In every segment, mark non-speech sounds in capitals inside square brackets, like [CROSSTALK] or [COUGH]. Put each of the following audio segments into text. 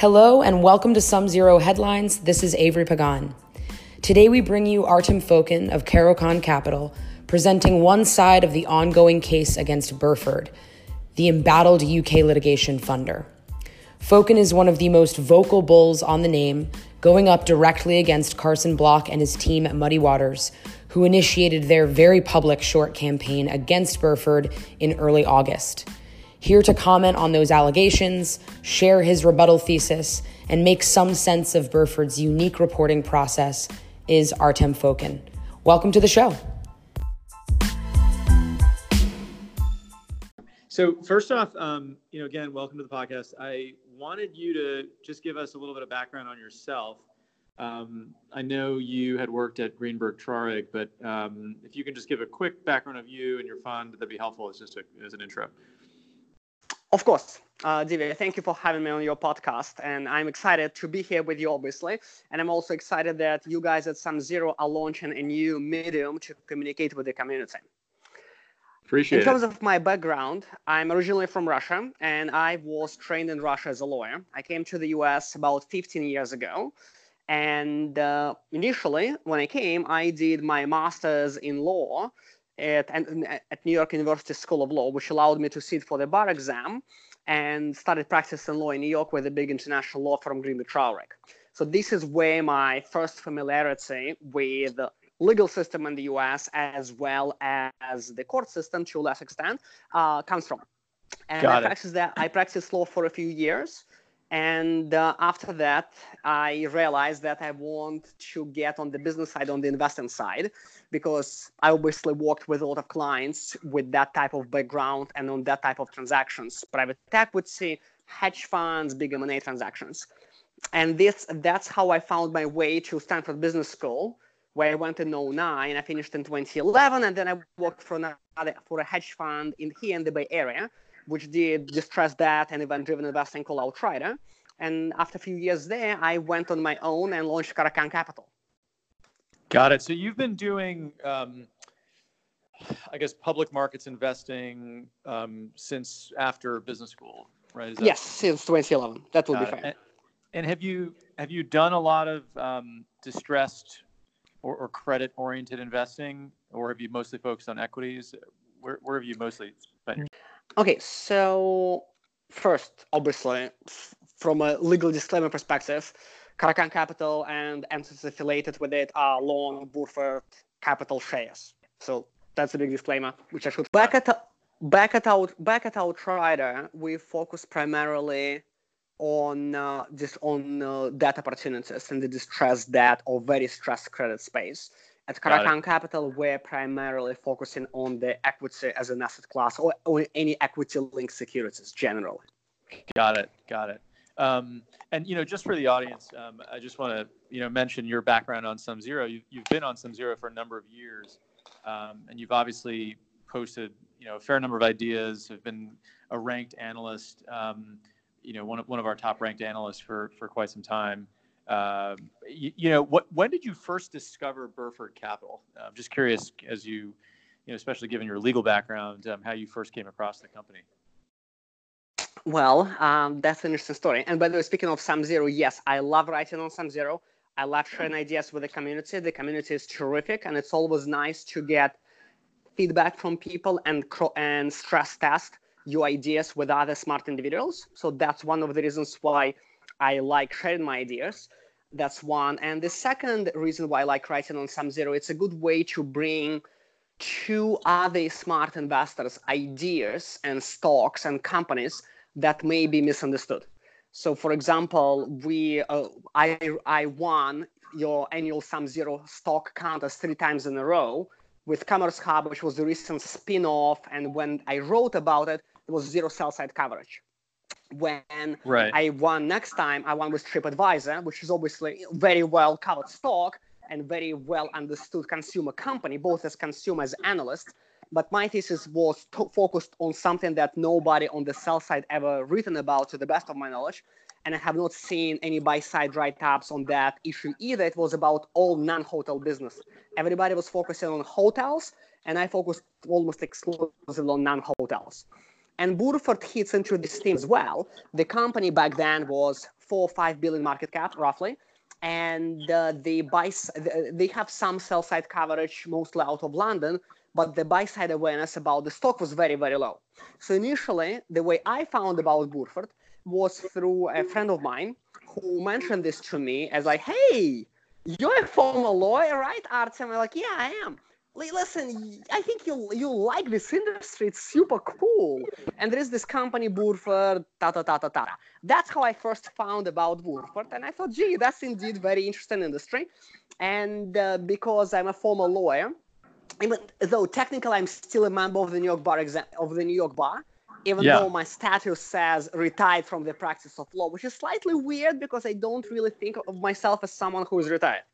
Hello and welcome to SumZero Headlines. This is Avery Pagan. Today we bring you Artem Fokin of Caro-Kann Capital presenting one side of the ongoing case against Burford, the embattled UK litigation funder. Fokin is one of the most vocal bulls on the name, going up directly against Carson Block and his team at Muddy Waters, who initiated their very public short campaign against Burford in early August. Here to comment on those allegations, share his rebuttal thesis, and make some sense of Burford's unique reporting process is Artem Fokin. Welcome to the show. So first off, um, you know, again, welcome to the podcast. I wanted you to just give us a little bit of background on yourself. Um, I know you had worked at Greenberg Traurig, but um, if you can just give a quick background of you and your fund, that'd be helpful as just a, as an intro. Of course. Uh, Divya, thank you for having me on your podcast. And I'm excited to be here with you, obviously. And I'm also excited that you guys at SumZero are launching a new medium to communicate with the community. Appreciate in terms it. of my background, I'm originally from Russia and I was trained in Russia as a lawyer. I came to the US about 15 years ago. And uh, initially, when I came, I did my master's in law at, at New York University School of Law, which allowed me to sit for the bar exam and started practicing law in New York with a big international law firm, Greenberg Traurig. So this is where my first familiarity with the legal system in the US as well as the court system to a less extent uh, comes from. And Got I it. practiced that. I practiced law for a few years. And uh, after that, I realized that I want to get on the business side, on the investing side, because I obviously worked with a lot of clients with that type of background and on that type of transactions, private equity, hedge funds, big M&A transactions. And this that's how I found my way to Stanford Business School, where I went in 09. I finished in 2011, and then I worked for another for a hedge fund in here in the Bay Area which did distressed debt and event-driven investing called Outrider. And after a few years there, I went on my own and launched Caro-Kann Capital. Got it. So you've been doing, um, I guess, public markets investing um, since after business school, right? Is that- Yes, since 2011. That will be Got it. fair. And, and have you have you done a lot of um, distressed or, or credit-oriented investing, or have you mostly focused on equities? Where, where have you mostly spent your Okay, so first, obviously, f- from a legal disclaimer perspective, Caro-Kann Capital and entities affiliated with it are long Burford Capital shares. So that's a big disclaimer, which I should. Back at back at out back at Outrider, we focus primarily on uh, just on uh, debt opportunities in the distressed debt or very stressed credit space. At Got Capital, we're primarily focusing on the equity as an asset class or, or any equity-linked securities generally. Got it. Got it. Um, and you know, just for the audience, um, I just want to you know mention your background on SumZero. You, you've been on SumZero for a number of years, um, and you've obviously posted you know a fair number of ideas. Have been a ranked analyst. Um, you know, one of one of our top ranked analysts for for quite some time. Um, you, you know, what when did you first discover Burford Capital? I'm just curious, as you you know, especially given your legal background, um, how you first came across the company. Well, um, that's an interesting story. And by the way, speaking of SumZero, yes, I love writing on SumZero. I love sharing ideas with the community. The community is terrific, and it's always nice to get feedback from people and and stress test your ideas with other smart individuals. So that's one of the reasons why I like sharing my ideas. That's one. And the second reason why I like writing on SumZero, it's a good way to bring to other smart investors ideas and stocks and companies that may be misunderstood. So, for example, we uh, I I won your annual SumZero stock contest three times in a row with CommerceHub, which was the recent spin-off. And when I wrote about it, there was zero sell-side coverage. When Right. I won next time, I won with TripAdvisor, which is obviously very well covered stock and very well understood consumer company, both as consumer as analyst. But my thesis was to- focused on something that nobody on the sell side ever written about, to the best of my knowledge. And I have not seen any buy side write ups on that issue either. It was about all non hotel business. Everybody was focusing on hotels, and I focused almost exclusively on non hotels. And Burford hits into this theme as well. The company back then was four or five billion market cap, roughly. And uh, they buy, they have some sell side coverage, mostly out of London, but the buy side awareness about the stock was very, very low. So initially, the way I found about Burford was through a friend of mine who mentioned this to me as like, hey, you're a former lawyer, right, Artem? I'm like, yeah, I am. Listen, I think you you like this industry. It's super cool. And there is this company, Burford, ta ta ta ta ta. That's how I first found about Burford, and I thought, gee, that's indeed very interesting industry. And uh, because I'm a former lawyer, even though technically I'm still a member of the New York Bar exam- of the New York Bar, even yeah. though my status says retired from the practice of law, which is slightly weird because I don't really think of myself as someone who is retired.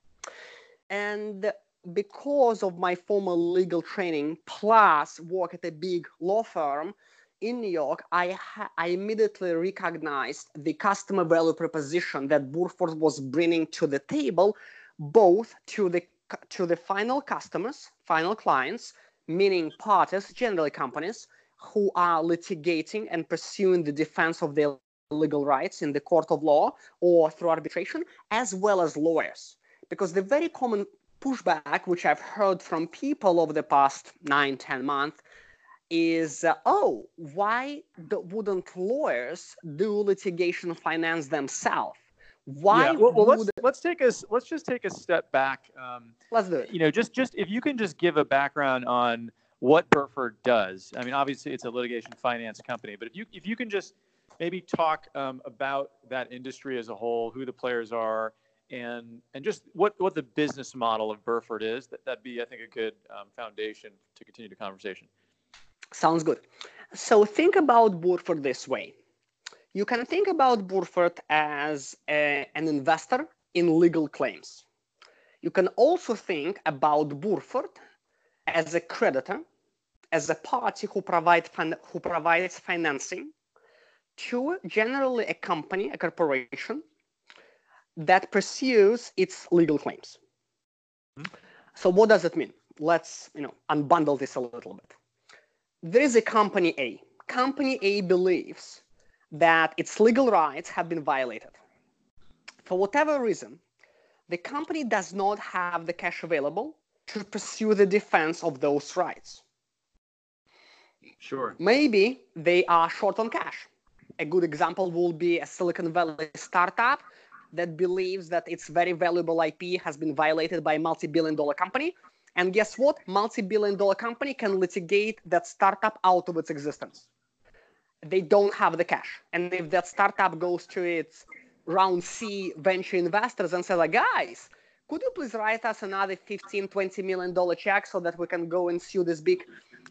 And because of my formal legal training plus work at a big law firm in New York, I, ha- I immediately recognized the customer value proposition that Burford was bringing to the table, both to the to the final customers, final clients, meaning parties, generally companies, who are litigating and pursuing the defense of their legal rights in the court of law or through arbitration, as well as lawyers. Because the very common pushback, which I've heard from people over the past nine, ten months, is uh, oh, why wouldn't lawyers do litigation finance themselves? Why? Yeah, well, well let's let's take us let's just take a step back. Um, let's do it. You know, just just if you can just give a background on what Burford does. I mean, obviously it's a litigation finance company, but if you if you can just maybe talk um, about that industry as a whole, who the players are, and and just what what the business model of Burford is, that that'd be I think a good um, foundation to continue the conversation. Sounds good. So think about Burford this way. You can think about Burford as a, an investor in legal claims. You can also think about Burford as a creditor as a party who, provide fin- who provides financing to generally a company, a corporation that pursues its legal claims. Mm-hmm. So what does it mean? Let's you know unbundle this a little bit. There is a company A. Company A believes that its legal rights have been violated. For whatever reason, the company does not have the cash available to pursue the defense of those rights. Sure. Maybe they are short on cash. A good example will be a Silicon Valley startup that believes that its very valuable IP has been violated by a multi-billion dollar company. And guess what? Multi-billion dollar company can litigate that startup out of its existence. They don't have the cash. And if that startup goes to its round C venture investors and says, like, guys, could you please write us another 15, 20 million dollar check so that we can go and sue this big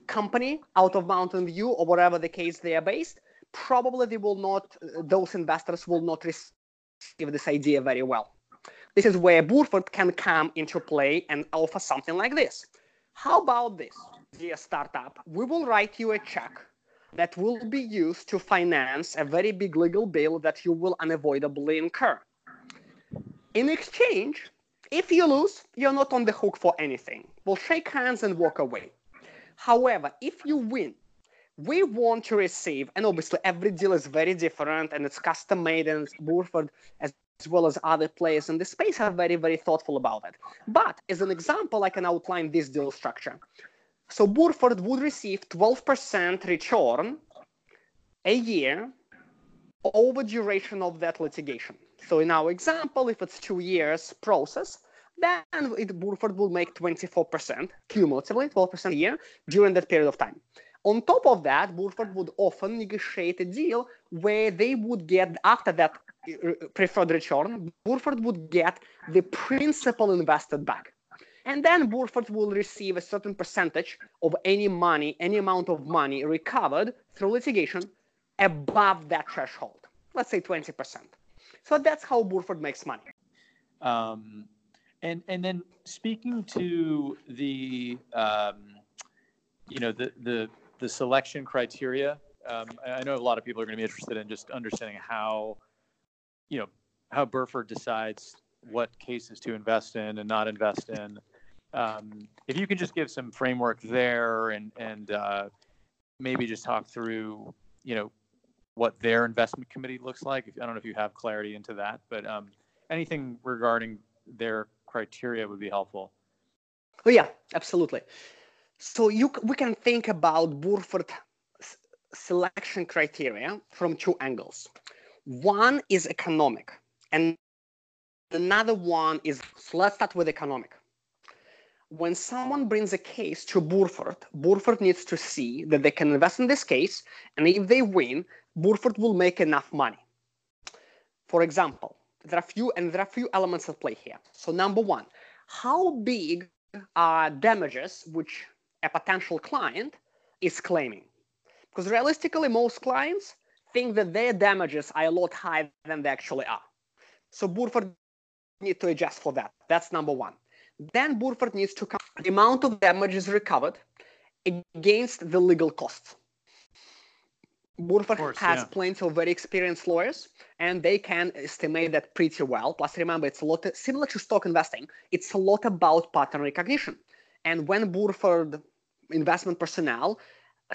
company out of Mountain View or whatever the case they are based, probably they will not, uh, those investors will not receive this idea very well. This is where Burford can come into play and offer something like this. How about this, dear startup? We will write you a check that will be used to finance a very big legal bill that you will unavoidably incur. In exchange, if you lose, you're not on the hook for anything. We'll shake hands and walk away. However, if you win, we want to receive, and obviously every deal is very different and it's custom made, and Burford, as, well as other players in the space, are very, very thoughtful about it. But as an example, I can outline this deal structure. So Burford would receive 12% return a year over duration of that litigation. So in our example, if it's two years process, then it, Burford will make 24% cumulatively, 12% a year during that period of time. On top of that, Burford would often negotiate a deal where they would get, after that uh, preferred return, Burford would get the principal invested back. And then Burford will receive a certain percentage of any money, any amount of money recovered through litigation above that threshold. Let's say 20%. So that's how Burford makes money. Um, and and then speaking to the um, you know the the the selection criteria, um, I know a lot of people are going to be interested in just understanding how you know how Burford decides what cases to invest in and not invest in. Um, if you can just give some framework there and and uh, maybe just talk through you know, what their investment committee looks like. I don't know if you have clarity into that, but um, anything regarding their criteria would be helpful. Oh yeah, absolutely. So you we can think about Burford selection criteria from two angles. One is economic, and another one is so let's start with economic. When someone brings a case to Burford, Burford needs to see that they can invest in this case, and if they win, Burford will make enough money. For example, there are few and there are few elements at play here. So number one, how big are damages which a potential client is claiming? Because realistically, most clients think that their damages are a lot higher than they actually are. So Burford needs to adjust for that. That's number one. Then Burford needs to count the amount of damages recovered against the legal costs. Burford course, has yeah. plenty of very experienced lawyers, and they can estimate that pretty well. Plus, remember, it's a lot similar to stock investing. It's a lot about pattern recognition. And when Burford investment personnel,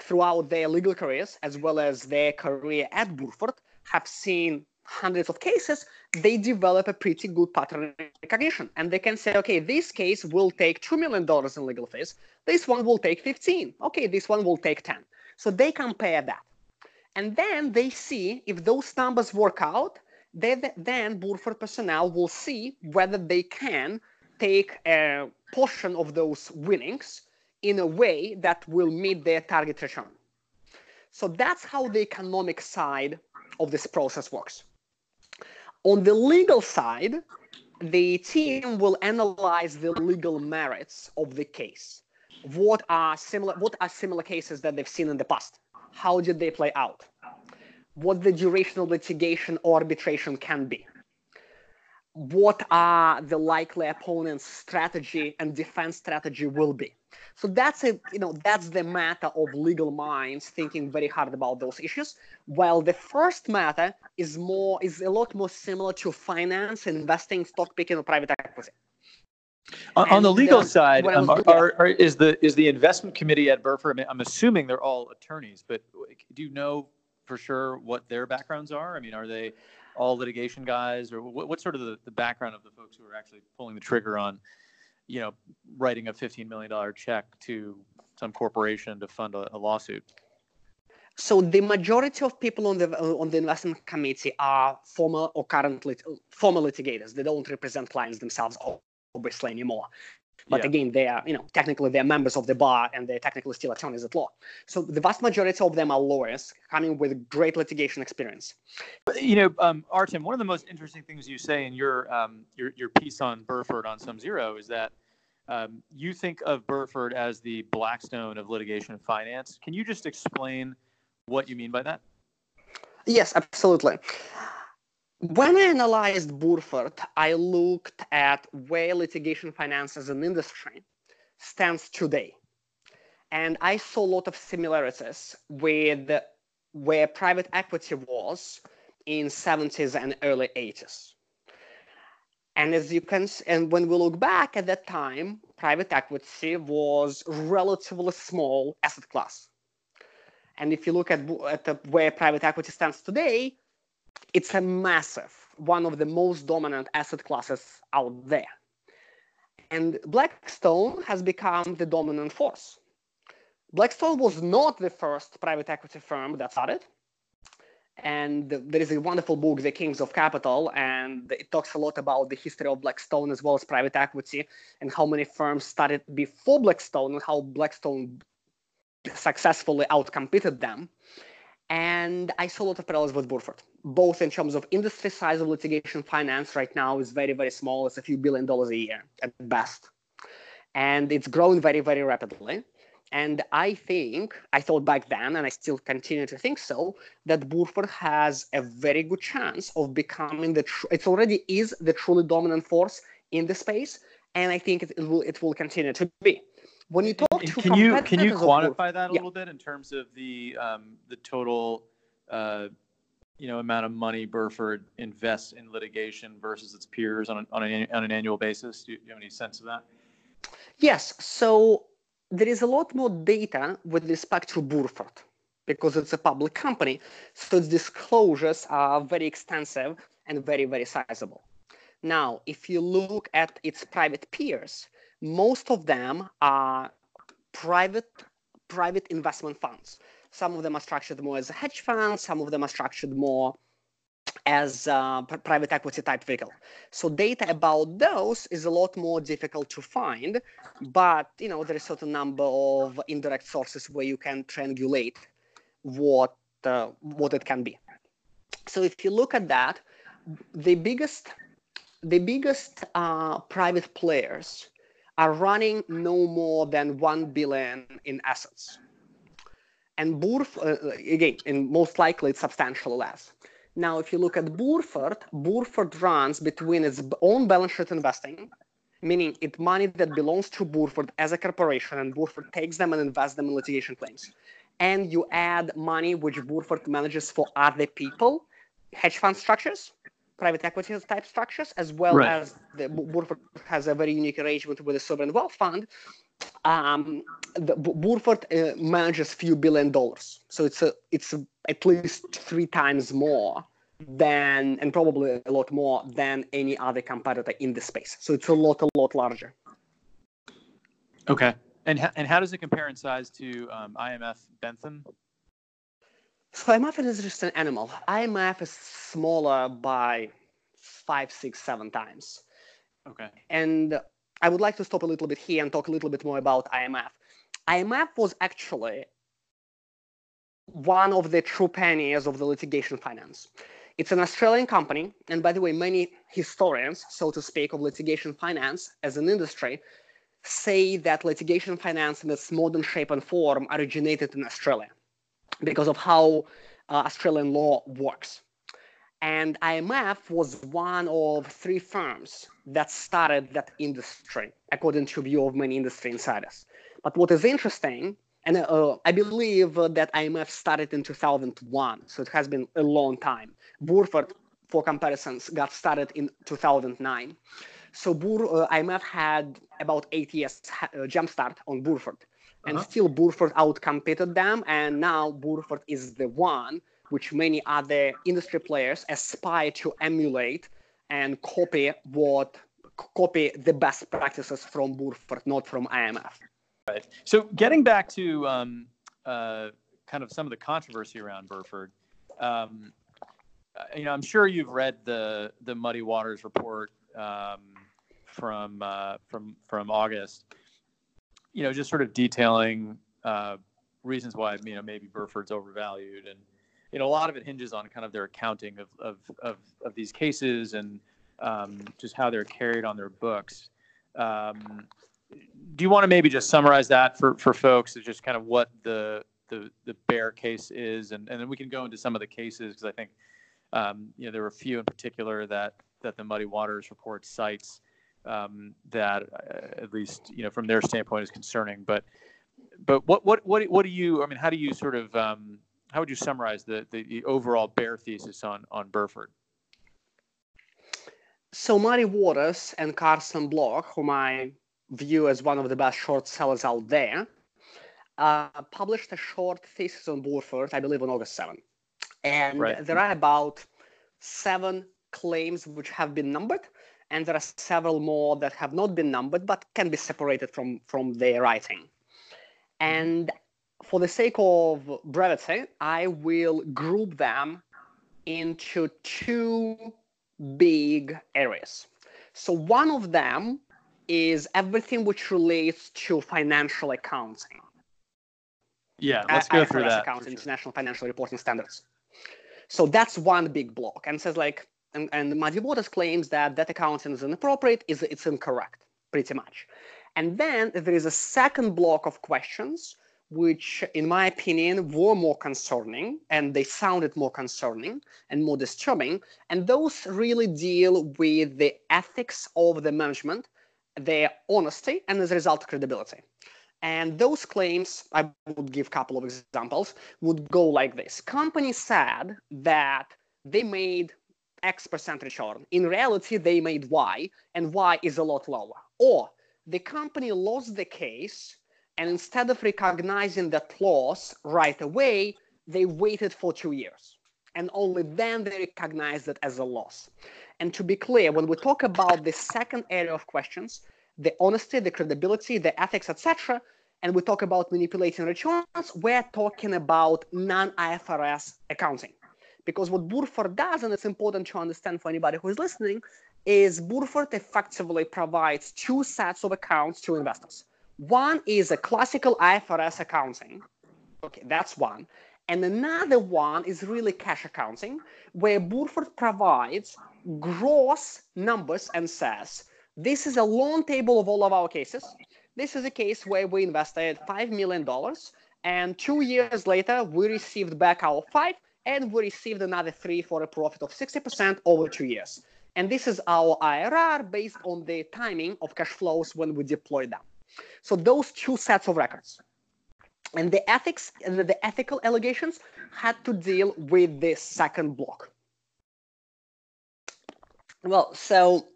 throughout their legal careers as well as their career at Burford, have seen hundreds of cases, they develop a pretty good pattern recognition. And they can say, okay, this case will take $2 million in legal fees. This one will take 15. Okay, this one will take 10. So they compare that. And then they see if those numbers work out, they, then Burford personnel will see whether they can take a portion of those winnings in a way that will meet their target return. So that's how the economic side of this process works. On the legal side, the team will analyze the legal merits of the case. What are similar what are similar cases that they've seen in the past? how did they play out, what the duration of litigation or arbitration can be, what are the likely opponent's strategy and defense strategy will be. So that's it, you know, that's the matter of legal minds thinking very hard about those issues. While the first matter is more is a lot more similar to finance, investing, stock picking, or private equity. On, on the legal the, side, um, are, are, are, is the is the investment committee at Burford? I'm assuming they're all attorneys, but do you know for sure what their backgrounds are? I mean, are they all litigation guys, or what, what's sort of the, the background of the folks who are actually pulling the trigger on, you know, writing a 15 million dollar check to some corporation to fund a, a lawsuit? So the majority of people on the on the investment committee are former or current lit, former litigators. They don't represent clients themselves obviously anymore. But yeah. again, they are, you know, technically they're members of the bar and they're technically still attorneys at law. So the vast majority of them are lawyers coming with great litigation experience. You know, um, Artem, one of the most interesting things you say in your um, your, your piece on Burford on SumZero is that um, you think of Burford as the Blackstone of litigation and finance. Can you just explain what you mean by that? Yes, absolutely. When I analyzed Burford, I looked at where litigation finance as an industry stands today. And I saw a lot of similarities with where private equity was in 70s and early 80s. And as you can, see, and when we look back at that time, private equity was relatively small asset class. And if you look at, at the, where private equity stands today, it's a massive, one of the most dominant asset classes out there. And Blackstone has become the dominant force. Blackstone was not the first private equity firm that started. And there is a wonderful book, The Kings of Capital, and it talks a lot about the history of Blackstone as well as private equity and how many firms started before Blackstone and how Blackstone successfully outcompeted them. And I saw a lot of parallels with Burford, both in terms of industry size of litigation finance right now is very, very small. It's a few billion dollars a year at best. And it's growing very, very rapidly. And I think, I thought back then, and I still continue to think so, that Burford has a very good chance of becoming the, tr- it already is the truly dominant force in the space. And I think it, it will, it will continue to be when you talk to can you can you quantify that a yeah. little bit in terms of the um, the total uh, you know amount of money Burford invests in litigation versus its peers on an, on an, on an annual basis? Do you, do you have any sense of that? Yes. So there is a lot more data with respect to Burford. because it's a public company. So its disclosures are very extensive and very, very sizable. Now, if you look at its private peers, most of them are private private investment funds. Some of them are structured more as a hedge fund, some of them are structured more as a private equity type vehicle. So data about those is a lot more difficult to find, but you know there is a certain number of indirect sources where you can triangulate what uh, what it can be. So if you look at that, the biggest the biggest uh, private players are running no more than 1 billion in assets. And Burf, uh, again, and most likely it's substantially less. Now, if you look at Burford, Burford runs between its own balance sheet investing, meaning it money that belongs to Burford as a corporation, and Burford takes them and invests them in litigation claims. And you add money which Burford manages for other people, hedge fund structures, private equity type structures, as well right. as the Burford has a very unique arrangement with the sovereign wealth fund. Um, the Burford uh, manages few billion dollars, so it's a, it's a, at least three times more than, and probably a lot more than any other competitor in the space. So it's a lot, a lot larger. Okay, and and how does it compare in size to um, IMF Bentham? So IMF is just an animal. IMF is smaller by five, six, seven times. Okay. And I would like to stop a little bit here and talk a little bit more about IMF. IMF was actually one of the true pioneers of the litigation finance. It's an Australian company, and by the way, many historians, so to speak, of litigation finance as an industry say that litigation finance in its modern shape and form originated in Australia because of how uh, Australian law works. And IMF was one of three firms that started that industry, according to view of many industry insiders. But what is interesting, and uh, I believe that IMF started in 2001, so it has been a long time. Burford, for comparisons, got started in 2009. So Bur- uh, IMF had about eight years uh, jumpstart on Burford and uh-huh. still Burford outcompeted them. And now Burford is the one which many other industry players aspire to emulate and copy what copy the best practices from Burford, not from IMF. Right. So getting back to um, uh, kind of some of the controversy around Burford, um, uh, you know, I'm sure you've read the the Muddy Waters report um, from uh, from from August you know, just sort of detailing uh, reasons why you know maybe Burford's overvalued, and you know a lot of it hinges on kind of their accounting of of of, of these cases and um, just how they're carried on their books. Um, do you want to maybe just summarize that for for folks? Is just kind of what the the the bear case is, and and then we can go into some of the cases because I think um, you know there were a few in particular that that the Muddy Waters report cites um, that, uh, at least you know, from their standpoint, is concerning. But but what what what what do you? I mean, how do you sort of um, how would you summarize the, the, the overall bear thesis on on Burford? So Muddy Waters and Carson Block, whom I view as one of the best short sellers out there, uh, published a short thesis on Burford, I believe, on August 7. And right. there are about seven claims which have been numbered and there are several more that have not been numbered but can be separated from from their writing. And for the sake of brevity i will group them into two big areas. So one of them is everything which relates to financial accounting. Yeah uh, let's go through that. accounting sure. international financial reporting standards. So that's one big block and says like and, and Waters claims that that accounting is inappropriate, is it's incorrect, pretty much. And then there is a second block of questions, which, in my opinion, were more concerning, and they sounded more concerning and more disturbing. And those really deal with the ethics of the management, their honesty, and as a result, credibility. And those claims, I would give a couple of examples, would go like this. Company said that they made X percent return. In reality, they made Y, and Y is a lot lower. Or the company lost the case, and instead of recognizing that loss right away, they waited for two years. And only then they recognized it as a loss. And to be clear, when we talk about the second area of questions, the honesty, the credibility, the ethics, etc., and we talk about manipulating returns, we're talking about non-IFRS accounting. Because what Burford does, and it's important to understand for anybody who is listening, is Burford effectively provides two sets of accounts to investors. One is a classical IFRS accounting. Okay, that's one. And another one is really cash accounting, where Burford provides gross numbers and says, this is a loan table of all of our cases. This is a case where we invested $5 million, and two years later, we received back our five, and we received another three for a profit of 60% over two years. And this is our IRR based on the timing of cash flows when we deploy them. So those two sets of records. And the ethics, the ethical allegations had to deal with this second block. Well, so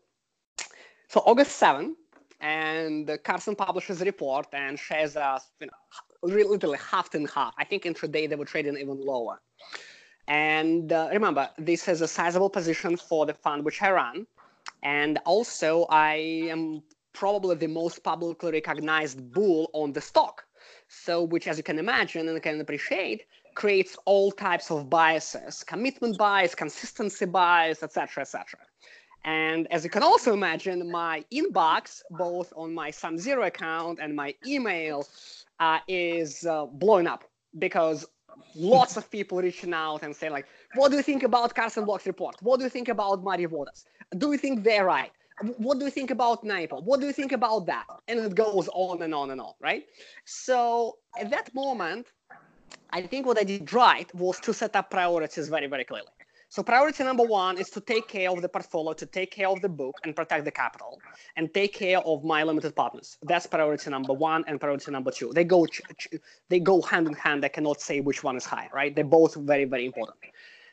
so August 7, and Carson publishes a report and shares us, you know, literally half and half. I think intraday they were trading even lower. And uh, remember, this is a sizable position for the fund which I run. And also, I am probably the most publicly recognized bull on the stock. So, which, as you can imagine and can appreciate, creates all types of biases commitment bias, consistency bias, etc., etc. And as you can also imagine, my inbox, both on my SumZero account and my email, uh, is uh, blowing up because lots of people reaching out and saying like, "What do you think about Carson Block's report? What do you think about Muddy Waters? Do you think they're right? What do you think about NAPO? What do you think about that?" And it goes on and on and on, right? So at that moment, I think what I did right was to set up priorities very, very clearly. So priority number one is to take care of the portfolio, to take care of the book and protect the capital, and take care of my limited partners. That's priority number one and priority number two. They go they go hand in hand. I cannot say which one is higher, right? They're both very very important.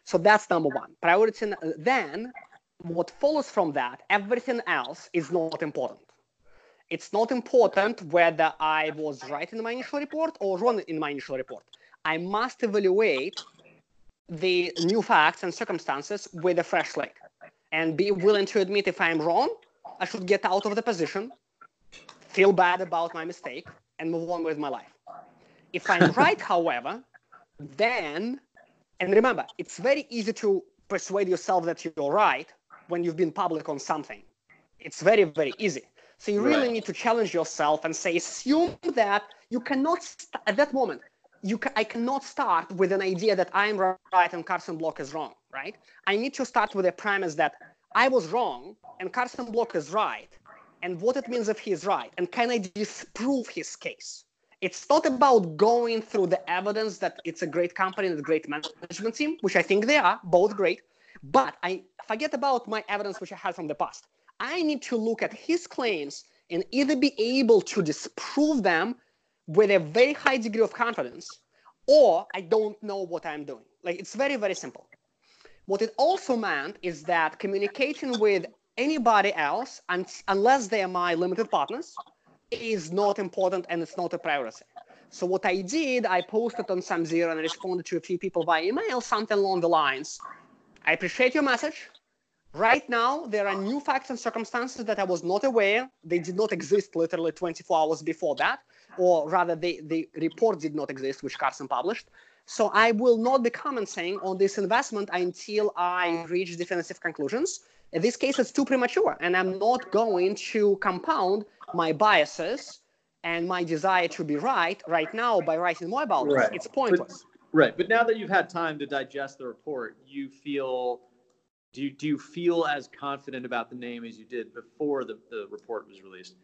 So that's number one. Priority. Then what follows from that, everything else is not important. It's not important whether I was right in my initial report or wrong in my initial report. I must evaluate the new facts and circumstances with a fresh slate and be willing to admit if I'm wrong, I should get out of the position, feel bad about my mistake, and move on with my life. If I'm [LAUGHS] right, however, then, and remember, it's very easy to persuade yourself that you're right when you've been public on something. It's very, very easy. So you really right. need to challenge yourself and say, assume that you cannot, st- at that moment, you ca- I cannot start with an idea that I'm right and Carson Block is wrong, right? I need to start with a premise that I was wrong and Carson Block is right, and what it means if he's right, and can I disprove his case? It's not about going through the evidence that it's a great company and a great management team, which I think they are, both great, but I forget about my evidence which I had from the past. I need to look at his claims and either be able to disprove them with a very high degree of confidence, or I don't know what I'm doing. Like it's very, very simple. What it also meant is that communicating with anybody else, un- unless they are my limited partners, is not important and it's not a priority. So what I did, I posted on SumZero and responded to a few people by email, something along the lines. I appreciate your message. Right now, there are new facts and circumstances that I was not aware. They did not exist literally 24 hours before that or rather the, the report did not exist, which Carson published. So I will not be commenting on this investment until I reach definitive conclusions. In this case, it's too premature, and I'm not going to compound my biases and my desire to be right right now by writing more about right. this. It's pointless. But, right, but now that you've had time to digest the report, you feel do you, do you feel as confident about the name as you did before the, the report was released?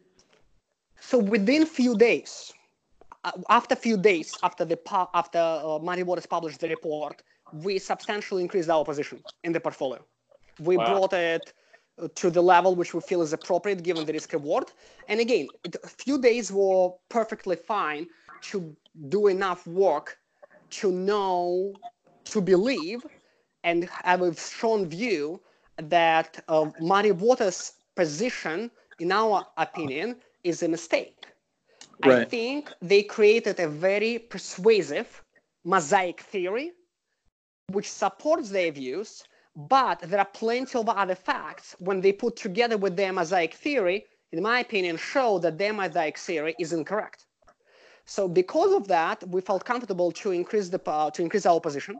So within few days, uh, after few days after the after uh, Muddy Waters published the report, we substantially increased our position in the portfolio. We wow. brought it uh, to the level which we feel is appropriate given the risk reward. And again, a few days were perfectly fine to do enough work to know, to believe, and have a strong view that uh, Muddy Waters' position, in our opinion, is a mistake. Right. I think they created a very persuasive mosaic theory, which supports their views, but there are plenty of other facts when they put together with their mosaic theory, in my opinion, show that their mosaic theory is incorrect. So because of that, we felt comfortable to increase the uh, to increase our position,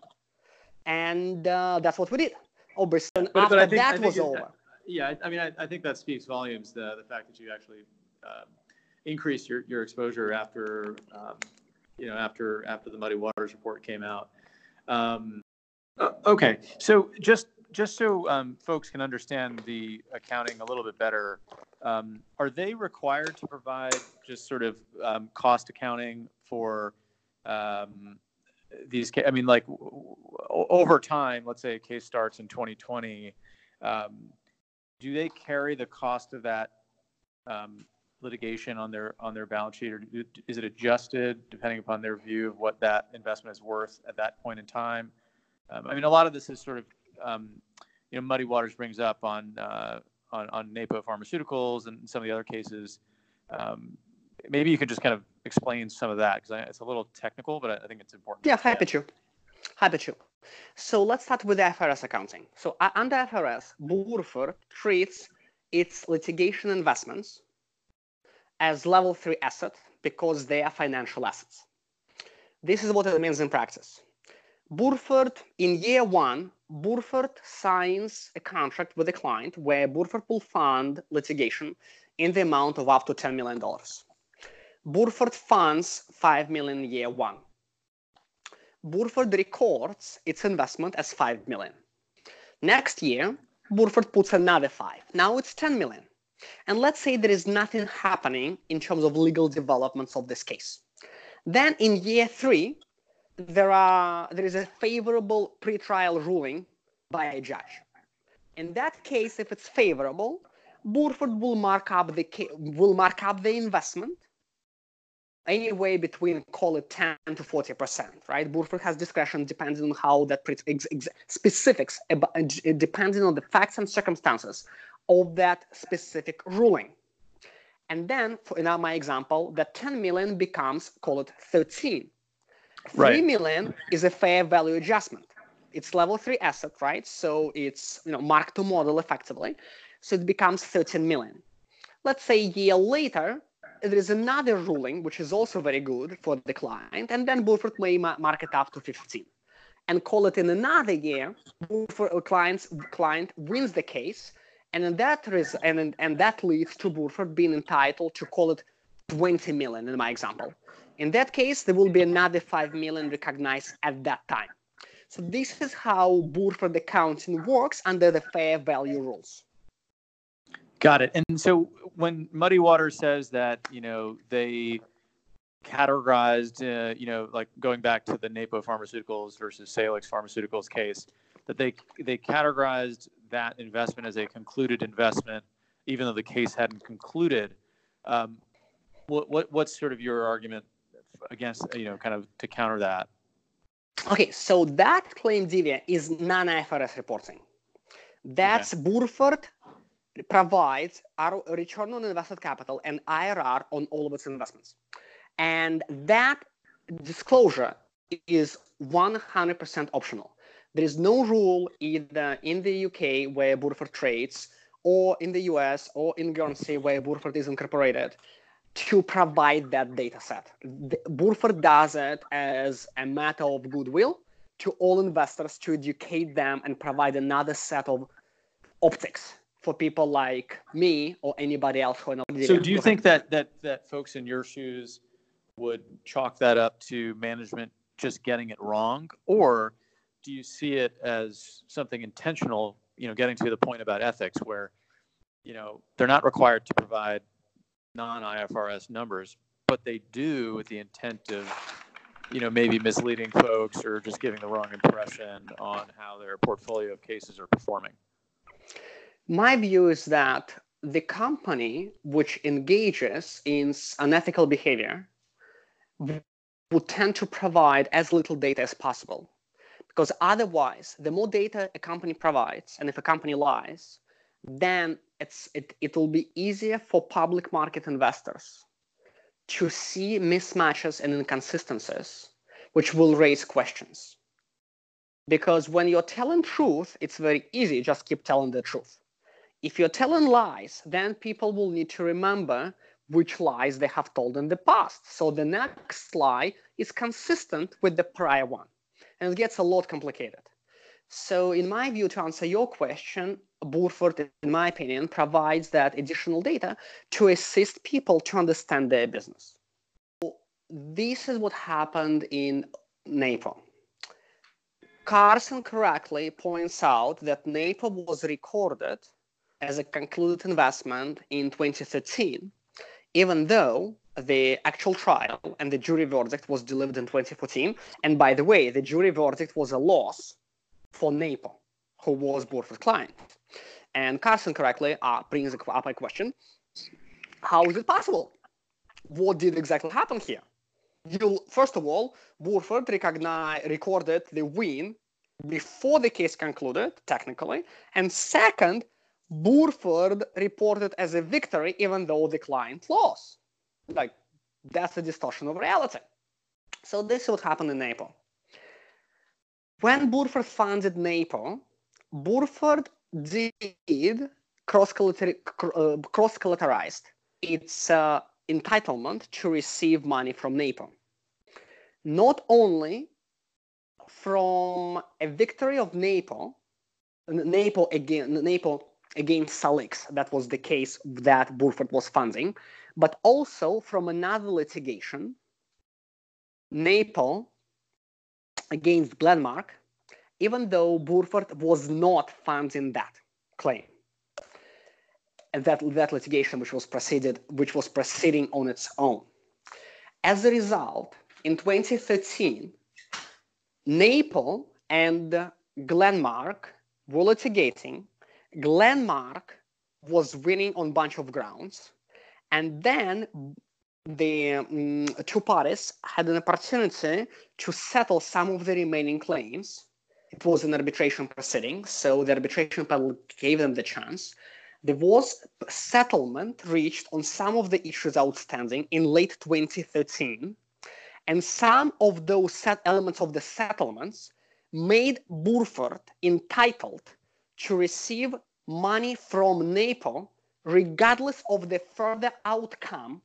and uh, that's what we did. Obviously, but, after but think, that was over. yeah, I mean, I, I, think that speaks volumes. The the fact that you actually um, increased your, your exposure after um, you know after after the Muddy Waters report came out. Um, uh, okay, so just just so um, folks can understand the accounting a little bit better, um, are they required to provide just sort of um, cost accounting for um, these? I mean, like over time, let's say a case starts in 2020, um, do they carry the cost of that um, litigation on their on their balance sheet, or is it adjusted depending upon their view of what that investment is worth at that point in time? Um, I mean, a lot of this is sort of, um, you know, Muddy Waters brings up on uh, on on Napo Pharmaceuticals and some of the other cases. Um, maybe you could just kind of explain some of that because it's a little technical, but I think it's important. Yeah, happy to. Happy to. So let's start with the IFRS accounting. So uh, under IFRS, Burford treats its litigation investments as level three assets because they are financial assets. This is what it means in practice. Burford, in year one, Burford signs a contract with a client where Burford will fund litigation in the amount of up to $10 million. Burford funds 5 million year one. Burford records its investment as 5 million. Next year, Burford puts another 5. Now it's 10 million. And let's say there is nothing happening in terms of legal developments of this case. Then in year three, there are there is a favorable pretrial ruling by a judge. In that case, if it's favorable, Burford will mark up the will mark up the investment anyway between call it 10 to 40 percent right burford has discretion depending on how that ex- ex- specifics uh, uh, depending on the facts and circumstances of that specific ruling. And then, for, in my example, that 10 million becomes, call it 13. Right. 3 million is a fair value adjustment. It's level three asset, right? So it's you know marked to model effectively. So it becomes 13 million. Let's say a year later, there is another ruling which is also very good for the client, and then Burford may mark it up to 15 and call it in another year. Burford uh, clients client wins the case, and that res- and, and that leads to Burford being entitled to call it 20 million in my example. In that case, there will be another 5 million recognized at that time. So this is how Burford accounting works under the fair value rules. Got it. And so when Muddy Water says that, you know, they categorized, uh, you know, like going back to the Napo Pharmaceuticals versus Salix Pharmaceuticals case, that they they categorized that investment as a concluded investment, even though the case hadn't concluded. Um, what, what what's sort of your argument against you know kind of to counter that? Okay, so that claim Divya is non-IFRS reporting. That's okay. Burford provides our return on invested capital and IRR on all of its investments. And that disclosure is 100% optional. There is no rule either in the UK where Burford trades or in the US or in Guernsey where Burford is incorporated to provide that data set. Burford does it as a matter of goodwill to all investors to educate them and provide another set of optics for people like me or anybody else who are not. So, do you think that that that folks in your shoes would chalk that up to management just getting it wrong, or do you see it as something intentional? You know, getting to the point about ethics, where you know they're not required to provide non-IFRS numbers, but they do with the intent of you know maybe misleading folks or just giving the wrong impression on how their portfolio of cases are performing. My view is that the company which engages in unethical behavior would tend to provide as little data as possible because otherwise the more data a company provides and if a company lies then it's it, it will be easier for public market investors to see mismatches and inconsistencies which will raise questions. Because when you're telling truth, it's very easy, just keep telling the truth. If you're telling lies, then people will need to remember which lies they have told in the past. So the next lie is consistent with the prior one. And it gets a lot complicated. So in my view, to answer your question, Burford, in my opinion, provides that additional data to assist people to understand their business. This is what happened in NAPO. Carson correctly points out that NAPO was recorded as a concluded investment in 2013, even though the actual trial and the jury verdict was delivered in 2014. And by the way, the jury verdict was a loss for NAPO, who was Burford's client. And Carson correctly uh, brings up a question How is it possible? What did exactly happen here? You, first of all, Burford recorded the win before the case concluded, technically. And second, Burford reported as a victory even though the client lost. Like, that's a distortion of reality. So this is what happened in NAPO. When Burford founded NAPO, Burford did cross-collateralized its uh, entitlement to receive money from NAPO. Not only from a victory of NAPO, NAPO again, NAPO against Salix, that was the case that Burford was funding, but also from another litigation, NAPO against Glenmark, even though Burford was not funding that claim. And that, that litigation which was proceeded, which was proceeding on its own. As a result, in 2013, NAPO and Glenmark were litigating. Glenmark was winning on a bunch of grounds. And then the um, two parties had an opportunity to settle some of the remaining claims. It was an arbitration proceeding, so the arbitration panel gave them the chance. There was settlement reached on some of the issues outstanding in late 2013, and some of those set elements of the settlements made Burford entitled to receive money from NAPO regardless of the further outcome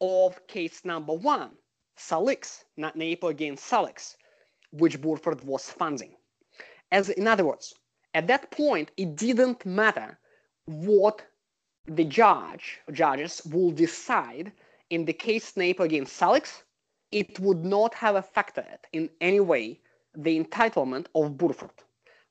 of case number one, Salix, not NAPO against Salix, which Burford was funding. As in other words, at that point, it didn't matter what the judge judges will decide in the case NAPO against Salix, it would not have affected in any way the entitlement of Burford.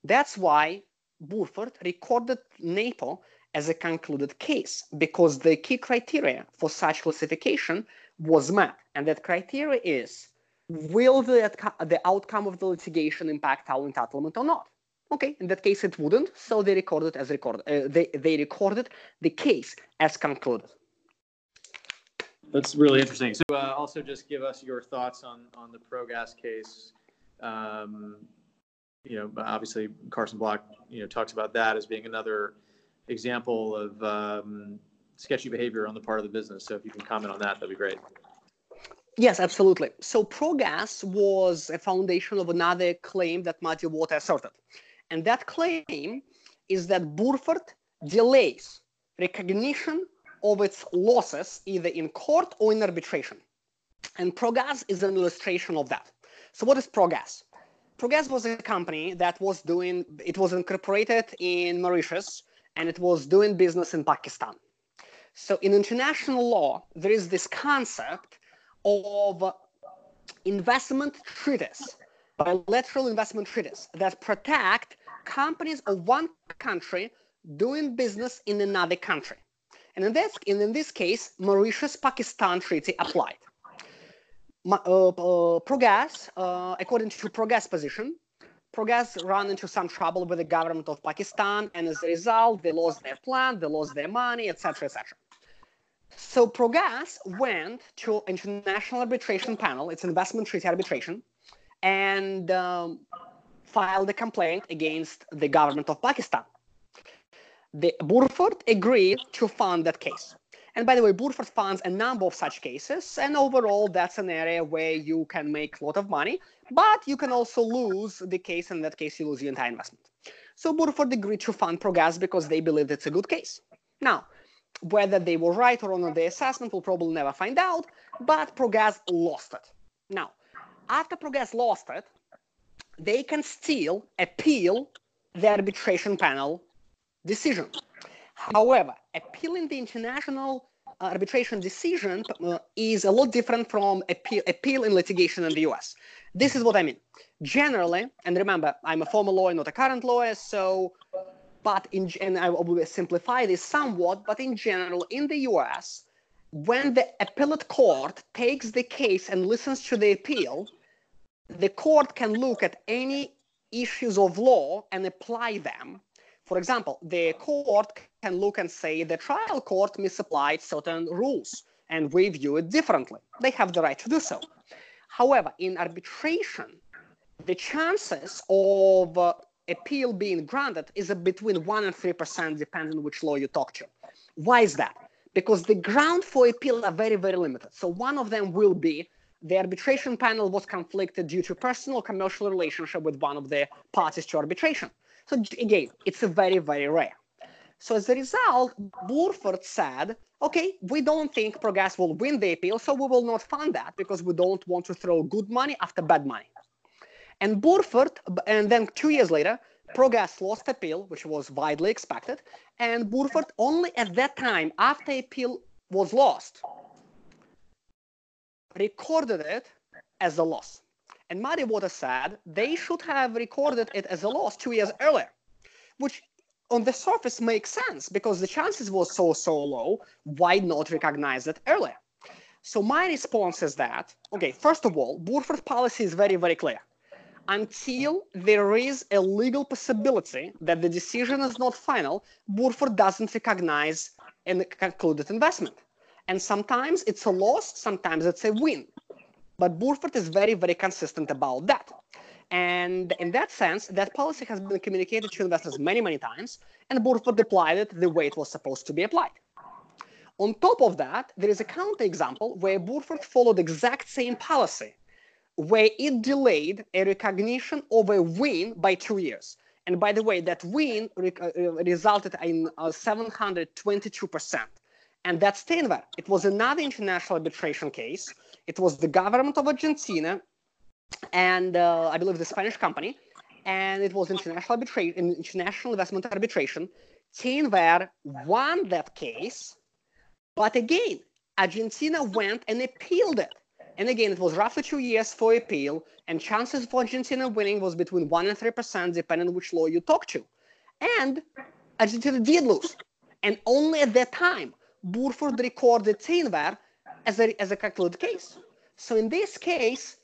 That's why Burford recorded NAPO as a concluded case because the key criteria for such classification was met. And that criteria is will the, the outcome of the litigation impact our entitlement or not? Okay, in that case it wouldn't, so they recorded as recorded. Uh, they, they recorded the case as concluded. That's really interesting. So, uh, also just give us your thoughts on on the Progas case. Um, you know, obviously Carson Block, you know, talks about that as being another example of um, sketchy behavior on the part of the business. So if you can comment on that, that'd be great. Yes, absolutely. So Progas was a foundation of another claim that Muddy Water asserted. And that claim is that Burford delays recognition of its losses either in court or in arbitration. And Progas is an illustration of that. So what is Progas? Progas was a company that was doing, it was incorporated in Mauritius and it was doing business in Pakistan. So in international law, there is this concept of investment treaties, bilateral investment treaties that protect companies of one country doing business in another country. And in this, in this case, Mauritius-Pakistan treaty applied. Uh, uh, Progas, uh, according to Progas position, Progas ran into some trouble with the government of Pakistan, and as a result, they lost their plant, they lost their money, etc., etc. So Progas went to international arbitration panel, it's investment treaty arbitration, and um, filed a complaint against the government of Pakistan. The Burford agreed to fund that case. And by the way, Burford funds a number of such cases. And overall, that's an area where you can make a lot of money, but you can also lose the case. and In that case, you lose your entire investment. So Burford agreed to fund Progas because they believed it's a good case. Now, whether they were right or on the assessment, we'll probably never find out, but Progas lost it. Now, after Progas lost it, they can still appeal the arbitration panel decision. However, appealing the international arbitration decision uh, is a lot different from appeal, appeal in litigation in the US. This is what I mean. Generally, and remember, I'm a former lawyer, not a current lawyer, so, but in, and I will simplify this somewhat, but in general, in the US, when the appellate court takes the case and listens to the appeal, the court can look at any issues of law and apply them. For example, the court can look and say the trial court misapplied certain rules and we view it differently. They have the right to do so. However, in arbitration, the chances of uh, appeal being granted is between 1 and 3%, depending on which law you talk to. Why is that? Because the ground for appeal are very, very limited. So one of them will be the arbitration panel was conflicted due to personal commercial relationship with one of the parties to arbitration. So again, it's a very, very rare. So as a result, Burford said, okay, we don't think Progas will win the appeal, so we will not fund that because we don't want to throw good money after bad money. And Burford, and then two years later, Progas lost the appeal, which was widely expected, and Burford only at that time, after appeal was lost, recorded it as a loss. And Muddy Waters said they should have recorded it as a loss two years earlier, which on the surface makes sense because the chances were so, so low. Why not recognize it earlier? So my response is that, okay, first of all, Burford policy is very, very clear. Until there is a legal possibility that the decision is not final, Burford doesn't recognize a concluded investment. And sometimes it's a loss, sometimes it's a win. But Burford is very, very consistent about that. And in that sense, that policy has been communicated to investors many, many times, and Burford applied it the way it was supposed to be applied. On top of that, there is a counterexample where Burford followed the exact same policy, where it delayed a recognition of a win by two years. And by the way, that win re- uh, resulted in uh, 722%. And that's Teinver. It was another international arbitration case. It was the government of Argentina and uh, I believe the Spanish company, and it was international arbitration, international investment arbitration. Teinver won that case, but again, Argentina went and appealed it. And again, it was roughly two years for appeal, and chances for Argentina winning was between one and three percent, depending on which law you talk to. And Argentina did lose, and only at that time Burford recorded Teinver as a, as a concluded case. So in this case,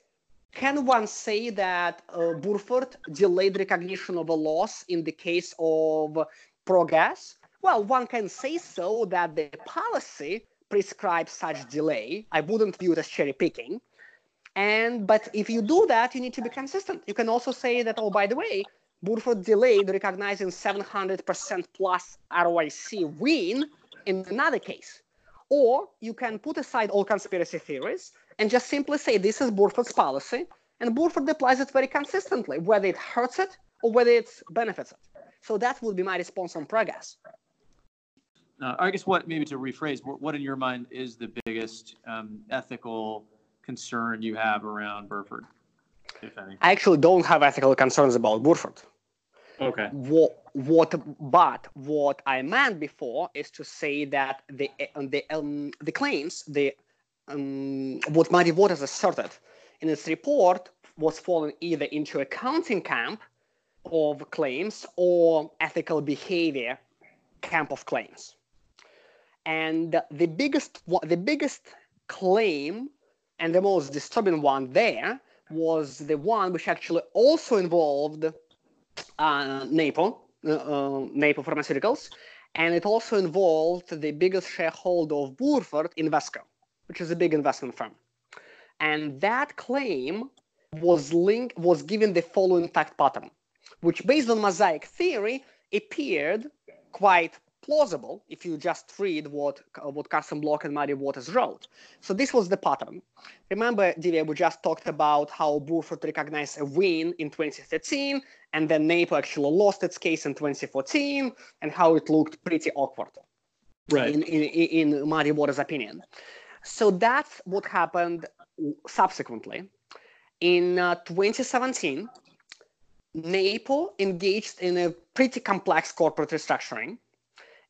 can one say that uh, Burford delayed recognition of a loss in the case of Progas? Well, one can say so that the policy prescribes such delay. I wouldn't view it as cherry picking. And but if you do that, you need to be consistent. You can also say that, oh, by the way, Burford delayed recognizing 700% plus ROIC win in another case. Or you can put aside all conspiracy theories and just simply say this is Burford's policy, and Burford applies it very consistently, whether it hurts it or whether it benefits it. So that would be my response on Progas. Uh, I guess what maybe to rephrase, what, what in your mind is the biggest um, ethical concern you have around Burford, if any? I actually don't have ethical concerns about Burford. Okay. What, what, but what I meant before is to say that the the um, the claims, the um, what Muddy Waters asserted in its report was falling either into accounting camp of claims or ethical behavior camp of claims. And the biggest, the biggest claim and the most disturbing one there was the one which actually also involved uh, uh, Uh, um, NAPO Pharmaceuticals, and it also involved the biggest shareholder of Burford, Invesco which is a big investment firm. And that claim was linked was given the following fact pattern, which based on mosaic theory appeared quite plausible if you just read what what Carson Block and Muddy Waters wrote. So this was the pattern. Remember, Divya, we just talked about how Burford recognized a win in 2013, and then NAPO actually lost its case in 2014, and how it looked pretty awkward. Right. In, in, in Muddy Waters' opinion. So that's what happened subsequently. In uh, 2017, NAPO engaged in a pretty complex corporate restructuring,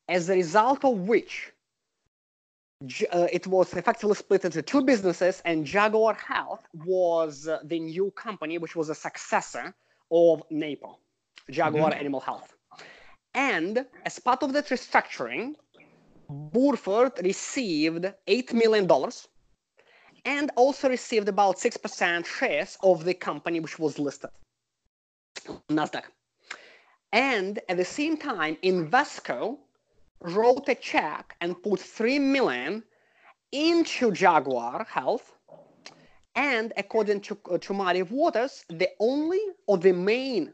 as a result of which uh, it was effectively split into two businesses, and Jaguar Health was uh, the new company, which was a successor of NAPO, Jaguar mm-hmm. Animal Health. And as part of that restructuring, Burford received $8 million and also received about 6% shares of the company which was listed. Nasdaq. And at the same time, Invesco wrote a check and put three million into Jaguar Health. And according to, uh, to Muddy Waters, the only or the main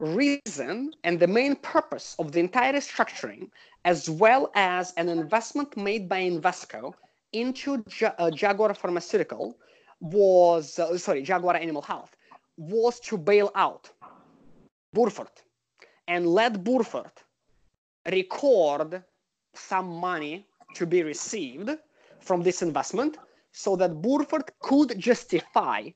reason and the main purpose of the entire restructuring, as well as an investment made by Invesco into ja- uh, Jaguar Pharmaceutical, was uh, sorry, Jaguar Animal Health, was to bail out Burford and let Burford record some money to be received from this investment so that Burford could justify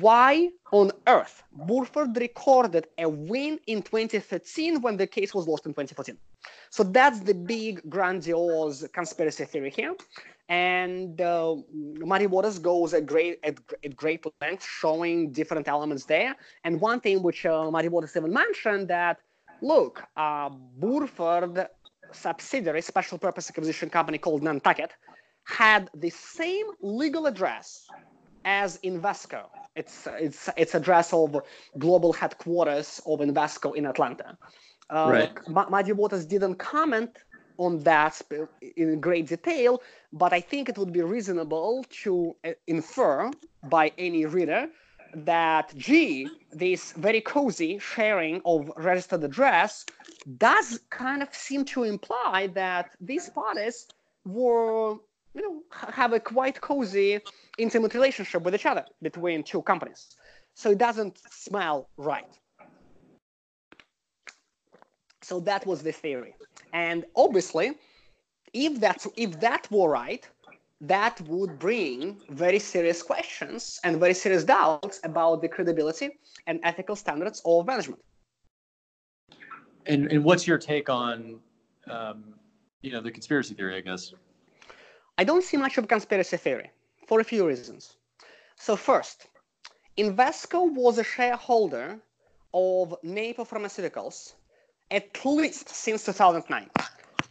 why on earth Burford recorded a win in 2013 when the case was lost in 2014. So that's the big grandiose conspiracy theory here. And uh, Muddy Waters goes at great, at, at, great length showing different elements there. And one thing which uh, Muddy Waters even mentioned that, look, uh, Burford subsidiary, special purpose acquisition company called Nantucket, had the same legal address as Invesco. It's, it's, it's address of global headquarters of Invesco in Atlanta. Uh, right. Muddy Waters didn't comment on that in great detail, but I think it would be reasonable to uh, infer by any reader that, gee, this very cozy sharing of registered address does kind of seem to imply that these parties were, you know, have a quite cozy, intimate relationship with each other between two companies. So it doesn't smell right. So that was the theory. And obviously, if that's if that were right, that would bring very serious questions and very serious doubts about the credibility and ethical standards of management. And, and what's your take on, um, you know, the conspiracy theory? I guess. I don't see much of a conspiracy theory for a few reasons. So first, Invesco was a shareholder of NAPO Pharmaceuticals at least since 2009.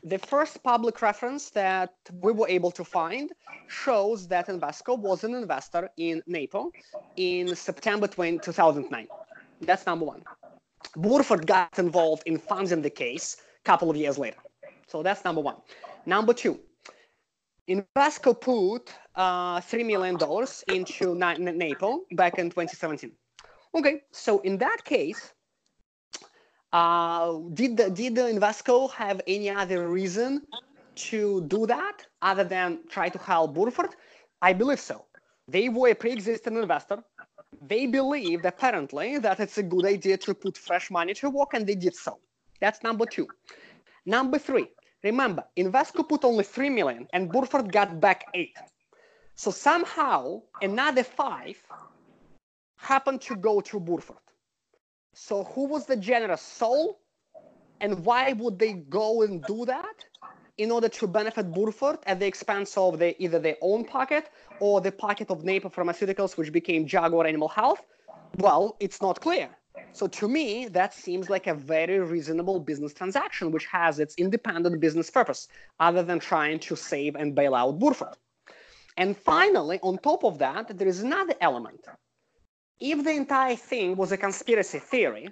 The first public reference that we were able to find shows that Invesco was an investor in NAPO in September 20, 2009. That's number one. Burford got involved in funding the case a couple of years later. So that's number one. Number two, Invesco put uh, $3 million into NAPO back in 2017. Okay, so in that case, uh, did did Invesco have any other reason to do that other than try to help Burford? I believe so. They were a pre-existing investor. They believed apparently that it's a good idea to put fresh money to work, and they did so. That's number two. Number three. Remember, Invesco put only three million, and Burford got back eight. So somehow another five happened to go to Burford. So who was the generous soul? And why would they go and do that? In order to benefit Burford at the expense of the, either their own pocket or the pocket of NAPO Pharmaceuticals, which became Jaguar Animal Health? Well, it's not clear. So to me, that seems like a very reasonable business transaction, which has its independent business purpose, other than trying to save and bail out Burford. And finally, on top of that, there is another element if the entire thing was a conspiracy theory,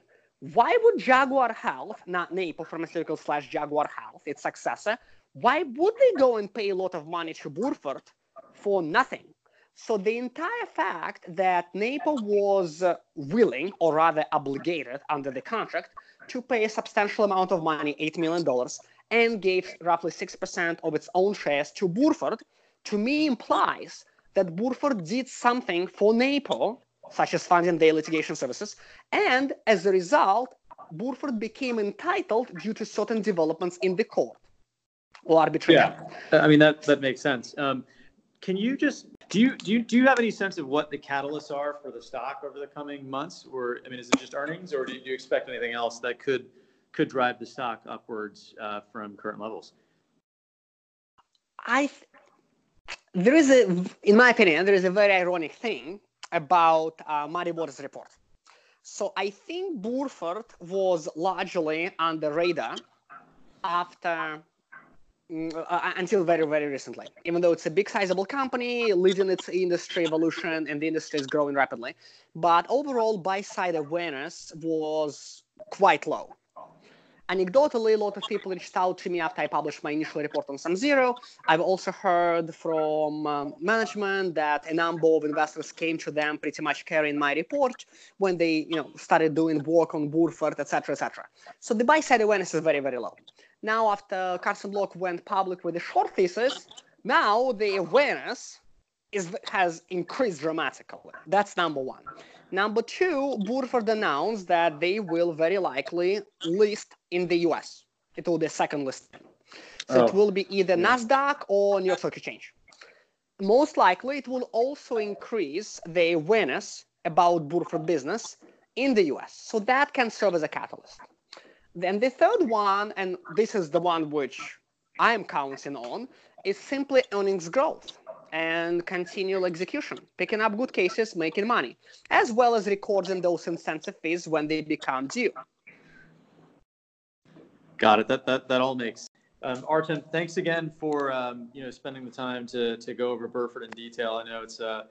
why would Jaguar Health, not Napo Pharmaceutical slash Jaguar Health, its successor, why would they go and pay a lot of money to Burford for nothing? So the entire fact that NAPO was uh, willing, or rather obligated under the contract, to pay a substantial amount of money, $8 million, and gave roughly 6% of its own shares to Burford, to me implies that Burford did something for NAPO, such as funding their litigation services, and as a result, Burford became entitled due to certain developments in the court or arbitration. Yeah, I mean that that makes sense. Um, can you just do you do you do you have any sense of what the catalysts are for the stock over the coming months, or I mean, is it just earnings, or do you expect anything else that could could drive the stock upwards uh, from current levels? I there is a, in my opinion, there is a very ironic thing about uh, Waters' report. So I think Burford was largely on the radar after mm, uh, until very very recently. Even though it's a big sizable company leading its industry evolution and the industry is growing rapidly, but overall buy side awareness was quite low anecdotally, a lot of people reached out to me after I published my initial report on SumZero. I've also heard from um, management that a number of investors came to them pretty much carrying my report when they, you know, started doing work on Burford, etc., etc. So the buy side awareness is very, very low. Now, after Carson Block went public with a short thesis, now the awareness is, has increased dramatically. That's number one. Number two, Burford announced that they will very likely list in the US. It will be a second listing. So oh. it will be either NASDAQ or New York Stock Exchange. Most likely, it will also increase the awareness about Burford business in the US. So that can serve as a catalyst. Then the third one, and this is the one which I am counting on, is simply earnings growth and continual execution, picking up good cases, making money, as well as recording those incentive fees when they become due. Got it. That that, that all makes. Um, Artem, thanks again for um, you know spending the time to to go over Burford in detail. I know it's a,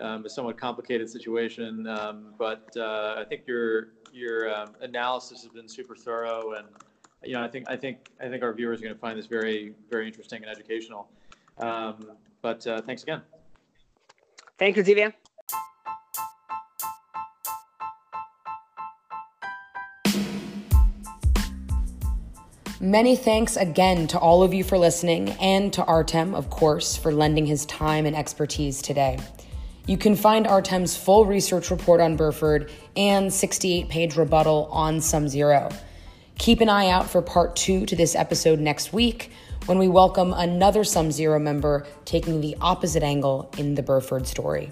um, a somewhat complicated situation, um, but uh, I think your your um, analysis has been super thorough, and you know I think I think I think our viewers are going to find this very very interesting and educational. But uh, thanks again. Thank you, Divya. Many thanks again to all of you for listening, and to Artem, of course, for lending his time and expertise today. You can find Artem's full research report on Burford and 68 page rebuttal on SumZero. Keep an eye out for part two to this episode next week when we welcome another SumZero member taking the opposite angle in the Burford story.